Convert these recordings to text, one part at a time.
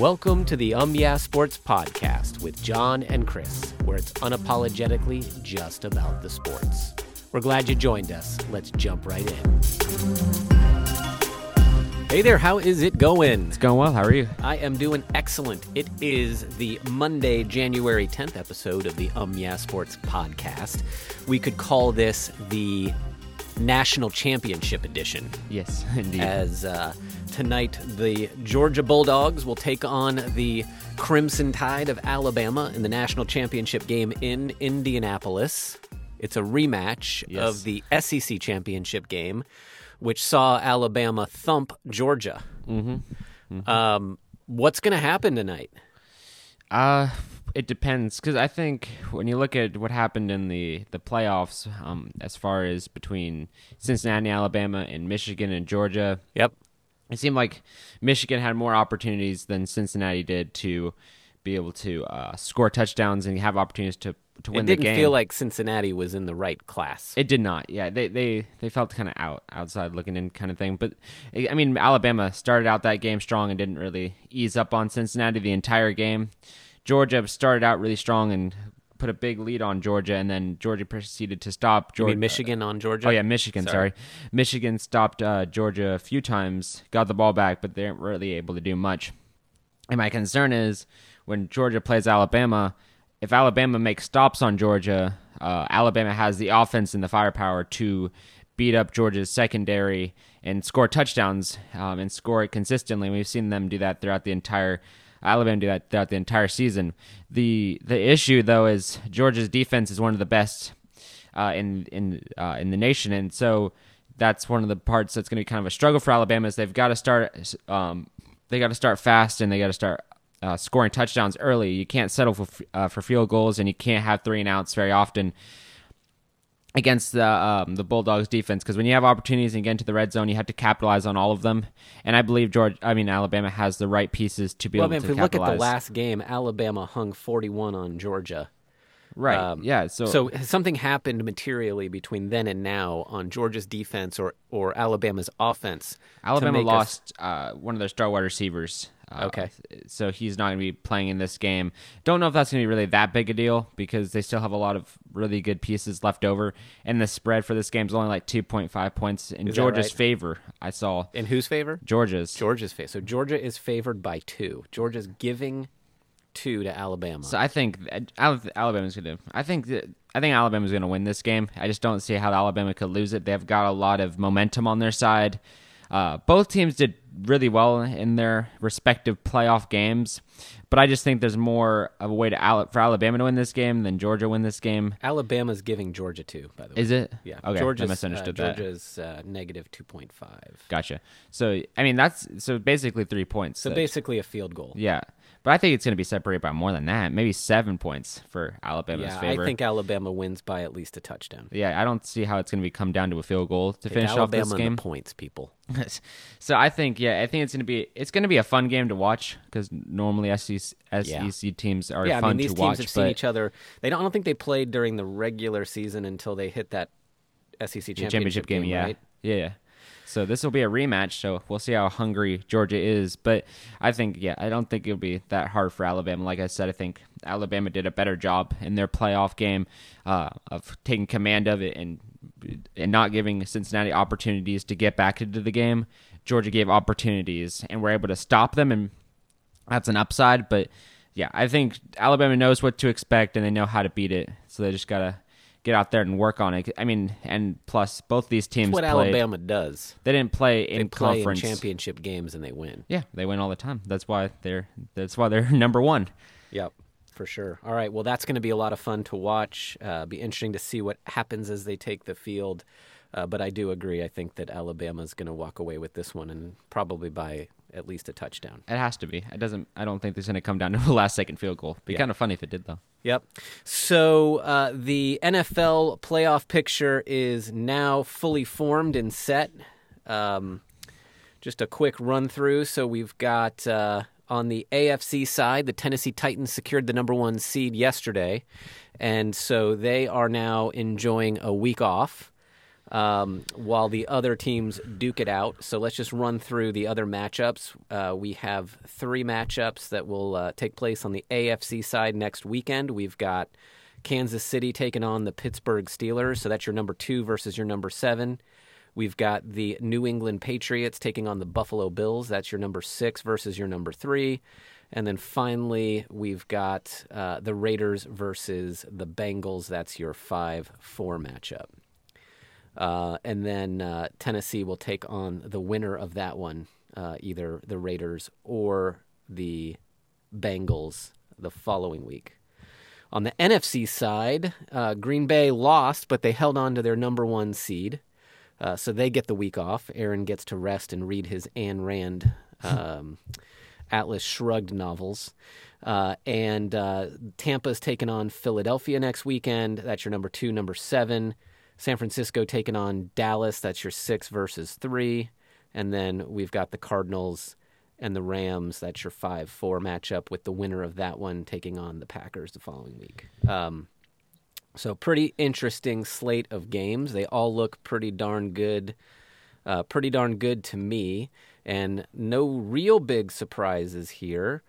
Welcome to the Um Yeah Sports Podcast with John and Chris, where it's unapologetically just about the sports. We're glad you joined us. Let's jump right in. Hey there, how is it going? It's going well. How are you? I am doing excellent. It is the Monday, January 10th episode of the Um Yeah Sports Podcast. We could call this the National Championship Edition. Yes, indeed. as uh, tonight the Georgia Bulldogs will take on the Crimson Tide of Alabama in the national championship game in Indianapolis. It's a rematch Yes. of the SEC championship game, which saw Alabama thump Georgia. Mm-hmm. Um, what's going to happen tonight? Uh, it depends because I think when you look at what happened in the the playoffs, um, as far as between Cincinnati, Alabama, and Michigan and Georgia, Yep. it seemed like Michigan had more opportunities than Cincinnati did to be able to uh, score touchdowns and have opportunities to to win the game. It didn't feel like Cincinnati was in the right class. It did not. Yeah, they they they felt kind of out outside looking in kind of thing. But I mean, Alabama started out that game strong and didn't really ease up on Cincinnati the entire game. Georgia started out really strong and put a big lead on Georgia, and then Georgia proceeded to stop Georgia. Michigan on Georgia. Oh yeah, Michigan. Sorry. Sorry, Michigan stopped uh, Georgia a few times, got the ball back, but they weren't really able to do much. And my concern is when Georgia plays Alabama, if Alabama makes stops on Georgia, uh, Alabama has the offense and the firepower to beat up Georgia's secondary and score touchdowns um, and score it consistently. We've seen them do that throughout the entire Alabama do that throughout the entire season. The the issue though is Georgia's defense is one of the best uh, in in uh, in the nation, and so that's one of the parts that's going to be kind of a struggle for Alabama. Is they've got to start um, they got to start fast and they got to start uh, scoring touchdowns early. You can't settle for uh, for field goals, and you can't have three and outs very often against the um, the Bulldogs defense because when you have opportunities and get into the red zone, you have to capitalize on all of them. And I believe George, I mean Alabama has the right pieces to be Well, I able mean, to if we look at the last game, Alabama hung 41 on Georgia. right, Um, yeah. So, So has something happened materially between then and now on Georgia's defense or, or Alabama's offense. Alabama make us- lost uh, one of their star wide receivers. Uh, Okay. So he's not going to be playing in this game. Don't know if that's going to be really that big a deal because they still have a lot of really good pieces left over. And the spread for this game is only like 2.5 points in Is Georgia's right? favor. I saw in whose favor? Georgia's. Georgia's favor. So Georgia is favored by two. Georgia's giving two to Alabama. So I think Al- Alabama's going to. I think that, I think Alabama's going to win this game. I just don't see how Alabama could lose it. They've got a lot of momentum on their side. Uh, both teams did really well in their respective playoff games, but I just think there's more of a way to for Alabama to win this game than Georgia win this game. Alabama's giving Georgia two, by the way. Is it? Yeah. Okay. Georgia's, I misunderstood uh, that. Georgia's uh, negative 2.5. Gotcha. So I mean that's so basically three points. So that- basically a field goal. yeah, but I think it's going to be separated by more than that. Maybe seven points for Alabama's Yeah, favor. I think Alabama wins by at least a touchdown. Yeah, I don't see how it's going to be come down to a field goal to Take finish Alabama off this game. points, people. so I think, yeah, I think it's going to be it's going to be a fun game to watch because normally SEC, SEC teams are yeah, I mean these to teams watch. have seen each other. They don't. I don't think they played during the regular season until they hit that SEC championship, championship game, yeah, right? yeah, yeah. So this will be a rematch. So we'll see how hungry Georgia is. But I think, yeah, I don't think it'll be that hard for Alabama. Like I said, I think Alabama did a better job in their playoff game uh, of taking command of it and and not giving Cincinnati opportunities to get back into the game. Georgia gave opportunities and were able to stop them, and that's an upside. But yeah, I think Alabama knows what to expect and they know how to beat it. So they just gotta get out there and work on it. I mean, and plus both these teams That's what played- Alabama does. They didn't play in They play conference. in championship games and they win. yeah, they win all the time. That's why they're that's why they're number one. Yep, for sure. All right, well, that's going to be a lot of fun to watch. Uh, be interesting to see what happens as they take the field. Uh, but I do agree. I think that Alabama is going to walk away with this one and probably by at least a touchdown. It has to be. It doesn't. I don't think there's going to come down to a last second field goal. Be Yeah. kind of funny if it did though. Yep. So uh, the NFL playoff picture is now fully formed and set. Um, just a quick run through. So we've got uh, on the AFC side, the Tennessee Titans secured the number one seed yesterday, and so they are now enjoying a week off. Um, while the other teams duke it out. So let's just run through the other matchups. Uh, we have three matchups that will uh, take place on the AFC side next weekend. We've got Kansas City taking on the Pittsburgh Steelers. So that's your number two versus your number seven. We've got the New England Patriots taking on the Buffalo Bills. That's your number six versus your number three. And then finally, we've got uh, the Raiders versus the Bengals. That's your 5 4 matchup. Uh, and then uh, Tennessee will take on the winner of that one, uh, either the Raiders or the Bengals the following week. On the NFC side, uh, Green Bay lost, but they held on to their number one seed. Uh, so they get the week off. Aaron gets to rest and read his Ayn Rand um, Atlas Shrugged novels. Uh, and uh, Tampa's taking on Philadelphia next weekend. That's your number two, number seven. San Francisco taking on Dallas. That's your six versus three. And then we've got the Cardinals and the Rams. That's your 5 4 matchup with the winner of that one taking on the Packers the following week. Um, so, pretty interesting slate of games. They all look pretty darn good. Uh, pretty darn good to me. And no real big surprises here.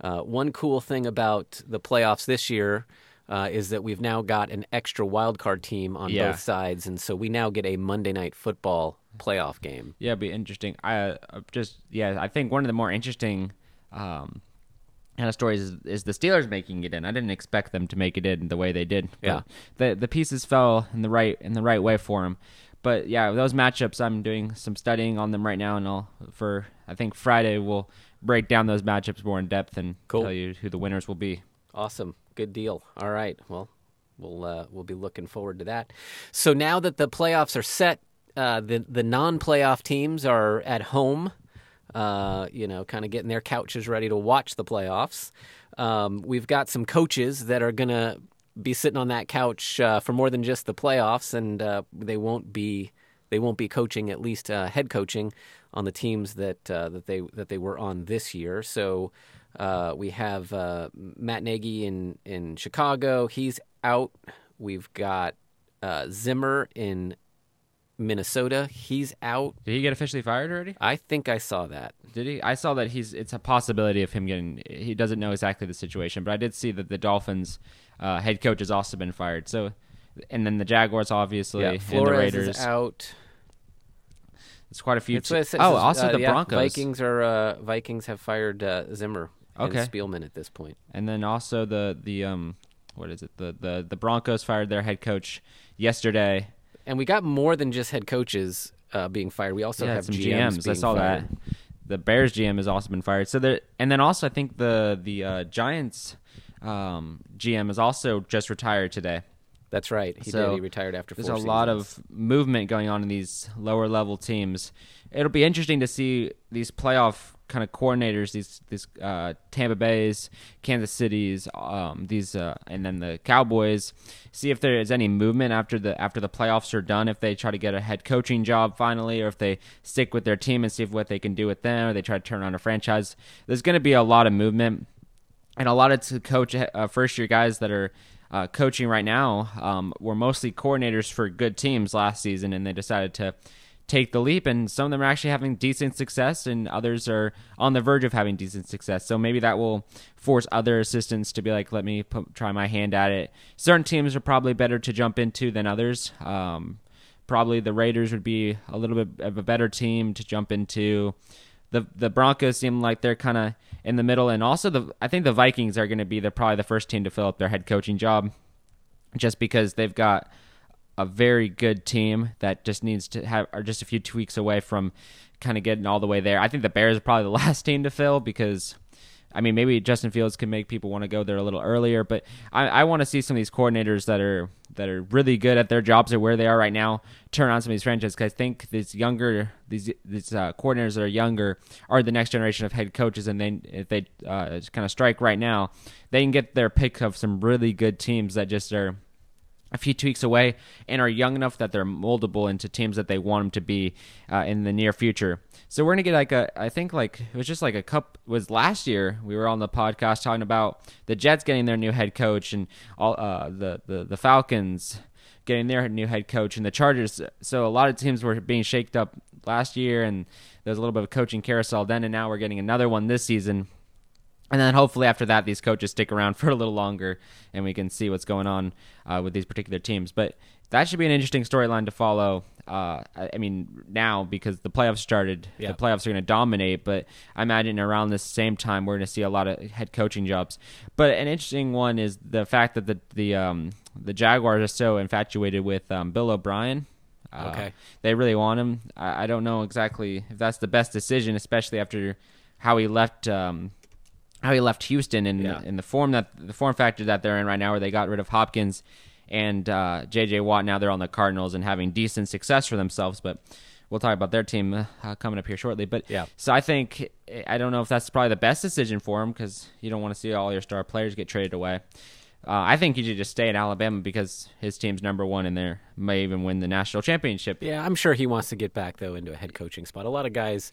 Uh, one cool thing about the playoffs this year uh, is that we've now got an extra wild card team on Yeah. both sides, and so we now get a Monday night football playoff game. Yeah, it'd be interesting. I uh, just yeah, I think one of the more interesting um, kind of stories is, is the Steelers making it in. I didn't expect them to make it in the way they did. Yeah. the the pieces fell in the right in the right way for them. But yeah, those matchups, I'm doing some studying on them right now, and I'll for I think Friday we'll break down those matchups more in depth and Cool. tell you who the winners will be. Awesome. Good deal. All right. Well, we'll uh, we'll be looking forward to that. So now that the playoffs are set, uh, the the non-playoff teams are at home. Uh, you know, kind of getting their couches ready to watch the playoffs. Um, we've got some coaches that are gonna be sitting on that couch uh, for more than just the playoffs, and uh, they won't be they won't be coaching at least uh, head coaching on the teams that that they that they were on this year. So uh, we have uh, Matt Nagy in in Chicago. He's out. We've got uh, Zimmer in Minnesota. He's out. Did he get officially fired already? I think I saw that. Did he? I saw that he's. It's a possibility of him getting. He doesn't know exactly the situation, but I did see that the Dolphins uh, head coach has also been fired. So, and then the Jaguars, obviously, Yeah, and the Raiders. is out. It's quite a few. Oh, also uh, the yeah, Broncos, Vikings are uh, Vikings have fired uh, Zimmer Okay. and Spielman at this point. and then also the the um, what is it? The the the Broncos fired their head coach yesterday. And we got more than just head coaches uh, being fired. We also yeah, have some GMs. GMs. I saw fired. that. The Bears GM has also been fired. So there, and then also I think the the uh, Giants um, GM is also just retired today. That's right. He So, did. He retired after. There's a lot of movement going on in these lower level teams. It'll be interesting to see these playoff kind of coordinators, these these uh, Tampa Bay's, Kansas City's, um, these uh, and then the Cowboys. See if there is any movement after the after the playoffs are done. If they try to get a head coaching job finally, or if they stick with their team and see if what they can do with them, or they try to turn on a franchise. There's going to be a lot of movement and a lot of to coach uh, first year guys that are uh, coaching right now um, were mostly coordinators for good teams last season, and they decided to take the leap. And some of them are actually having decent success, and others are on the verge of having decent success. So maybe that will force other assistants to be like, "Let me put, try my hand at it." Certain teams are probably better to jump into than others. Um, probably the Raiders would be a little bit of a better team to jump into the the Broncos seem like they're kind of in the middle, and also the I think the Vikings are going to be the probably the first team to fill up their head coaching job, just because they've got a very good team that just needs to have are just a few tweaks away from kind of getting all the way there. I think the Bears are probably the last team to fill because. I mean, maybe Justin Fields can make people want to go there a little earlier, but I, I want to see some of these coordinators that are that are really good at their jobs or where they are right now turn on some of these franchises. Because I think these younger these these uh, coordinators that are younger are the next generation of head coaches, and then if they uh, kind of strike right now, they can get their pick of some really good teams that just are a few tweaks away and are young enough that they're moldable into teams that they want them to be uh, in the near future. So we're gonna get like a, I think like it was just like a cup was last year. We were on the podcast talking about the Jets getting their new head coach and all uh, the, the the Falcons getting their new head coach, and the Chargers. So a lot of teams were being shaked up last year, and there was a little bit of coaching carousel then, and now we're getting another one this season. And then hopefully after that, these coaches stick around for a little longer, and we can see what's going on uh, with these particular teams. But that should be an interesting storyline to follow. Uh, I, mean, now because the playoffs started, Yeah. the playoffs are going to dominate. But I imagine around this same time, we're going to see a lot of head coaching jobs. But an interesting one is the fact that the the um, the Jaguars are so infatuated with um, Bill O'Brien. Uh, Okay. they really want him. I, I don't know exactly if that's the best decision, especially after how he left. Um, how he left Houston in Yeah. in the form that the form factor that they're in right now, where they got rid of Hopkins and uh, J.J. Watt. Now they're on the Cardinals and having decent success for themselves. But we'll talk about their team uh, coming up here shortly. But Yeah. so I think I don't know if that's probably the best decision for him because you don't want to see all your star players get traded away. Uh, I think he should just stay in Alabama because his team's number one and they may even win the national championship. Yeah, I'm sure he wants to get back though into a head coaching spot. A lot of guys,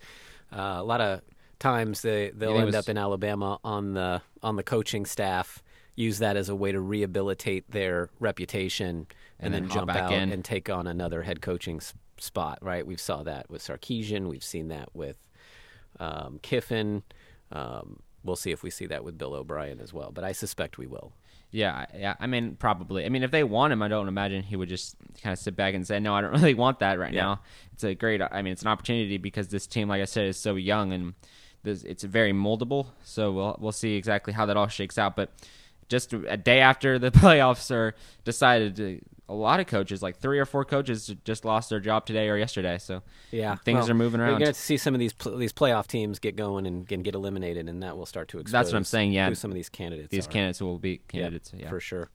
uh, a lot of times they they'll end was- up in Alabama on the on the coaching staff. Use that as a way to rehabilitate their reputation, and, And then, then jump back out in. and take on another head coaching spot. Right? We've saw that with Sarkisian. We've seen that with um, Kiffin. Um, we'll see if we see that with Bill O'Brien as well. But I suspect we will. Yeah, yeah. I mean, probably. I mean, if they want him, I don't imagine he would just kind of sit back and say, "No, I don't really want that right Yeah. now." It's a great. I mean, it's an opportunity because this team, like I said, is so young and it's very moldable. So we'll we'll see exactly how that all shakes out. But just a day after the playoffs are decided, to, a lot of coaches, like three or four coaches, just lost their job today or yesterday. So Yeah, things well, are moving around. You're going to see some of these pl- these playoff teams get going and, and get eliminated, and that will start to expose. That's what I'm saying, yeah. some of these candidates. These are. candidates will be candidates. Yeah, for sure.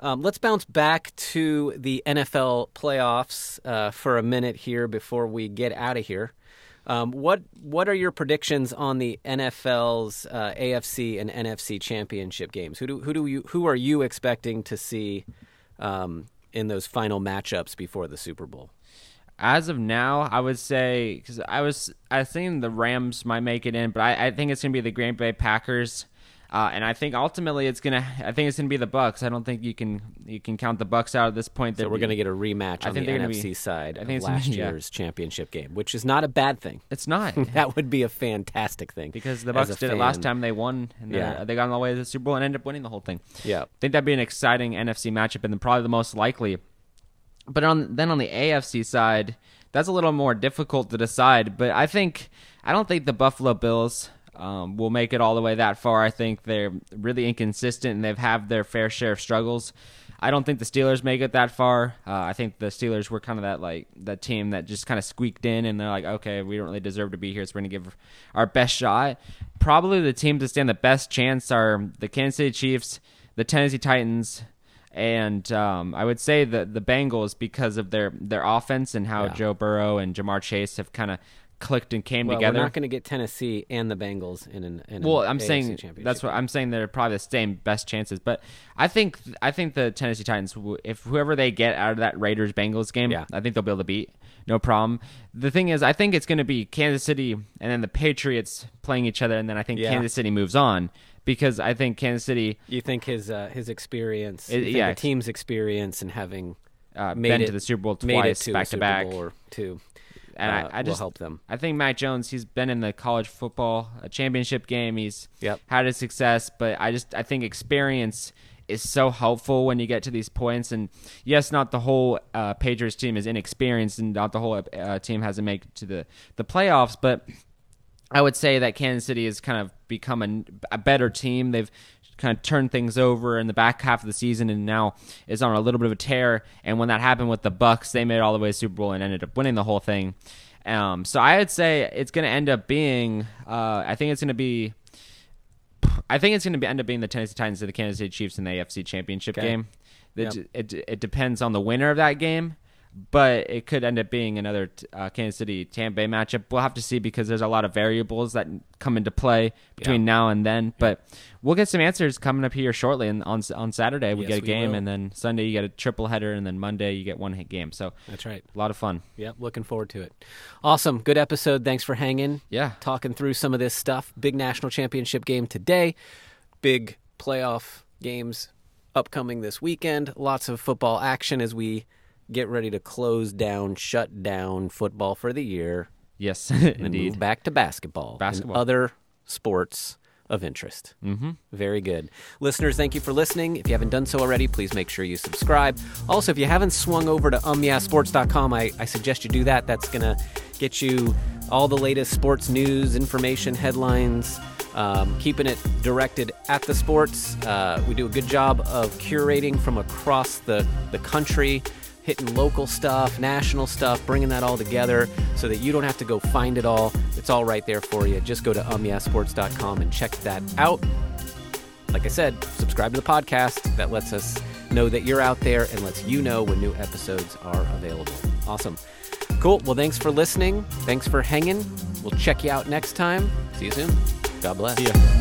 Um, let's bounce back to the NFL playoffs uh, for a minute here before we get out of here. Um, what what are your predictions on the NFL's uh, AFC and NFC championship games? Who do who do you who are you expecting to see um, in those final matchups before the Super Bowl? As of now, I would say because I was I thinking the Rams might make it in, but I, I think it's gonna be the Green Bay Packers, uh, and I think ultimately it's gonna I think it's gonna be the Bucs. I don't think you can you can count the Bucs out at this point. So They're- we're going to get a rematch I on the think they're NFC be- side I think it's gonna last be- yeah. year's championship game, which is not a bad thing. It's not that would be a fantastic thing because the Bucs did it last time they won, and Yeah. they got all the way to the Super Bowl and ended up winning the whole thing. Yeah, I think that'd be an exciting NFC matchup and probably the most likely. But on then on the AFC side, that's a little more difficult to decide. But I think I don't think the Buffalo Bills um, will make it all the way that far. I think they're really inconsistent and they've had their fair share of struggles. I don't think the Steelers make it that far. Uh, I think the Steelers were kind of that like that team that just kind of squeaked in, and they're like, okay, we don't really deserve to be here, so we're gonna give our best shot. Probably the teams that stand the best chance are the Kansas City Chiefs, the Tennessee Titans, and um, I would say the the Bengals because of their their offense and how Yeah. Joe Burrow and Ja'Marr Chase have kind of clicked and came well, together. we're not going to get Tennessee and the Bengals in an. In Well, I'm AFC saying championship that's what I'm saying. They're probably the same best chances, but I think I think the Tennessee Titans, if whoever they get out of that Raiders Bengals game, Yeah. I think they'll be able to beat, no problem. The thing is, I think it's going to be Kansas City and then the Patriots playing each other, and then I think Yeah. Kansas City moves on because I think Kansas City You think his uh, his experience, It- yeah. the team's experience, and having uh, made been it to the Super Bowl made it twice back to back, two, and uh, I, I will just help them. I think Mac Jones, he's been in the college football uh, championship game. He's Yep. had his success, but I just I think experience is so helpful when you get to these points. And yes, not the whole uh, Patriots team is inexperienced, and not the whole uh, team hasn't made it to the the playoffs, but. I would say that Kansas City has kind of become a, a better team. They've kind of turned things over in the back half of the season, and now is on a little bit of a tear. And when that happened with the Bucs, they made it all the way to the Super Bowl and ended up winning the whole thing. Um, so I would say it's going to end up being. Uh, I think it's going to be. I think it's going to end up being the Tennessee Titans and the Kansas City Chiefs in the AFC Championship Okay. game. It, Yep. it, it depends on the winner of that game, but it could end up being another uh, Kansas City Tampa Bay matchup. We'll have to see because there's a lot of variables that come into play between Yeah. now and then. But we'll get some answers coming up here shortly. And on on Saturday we Yes, get a game, and then Sunday you get a triple header, and then Monday you get one hit game. So That's right. a lot of fun. Yep, looking forward to it. Awesome, good episode. Thanks for hanging. Yeah. talking through some of this stuff. Big national championship game today. Big playoff games upcoming this weekend. Lots of football action as we get ready to close down, shut down football for the year, Yes, and indeed. move back to basketball, Basketball. and other sports of interest. Mm-hmm. Very good. Listeners, thank you for listening. If you haven't done so already, please make sure you subscribe. Also, if you haven't swung over to umyeahsports.com, I, I suggest you do that. That's going to get you all the latest sports news, information, headlines, um, keeping it directed at the sports. Uh, we do a good job of curating from across the, the country hitting local stuff, national stuff, bringing that all together so that you don't have to go find it all. It's all right there for you. Just go to umyeahsports.com and check that out. Like I said, subscribe to the podcast. That lets us know that you're out there and lets you know when new episodes are available. Awesome. Cool. Well, thanks for listening. Thanks for hanging. We'll check you out next time. See you soon. God bless.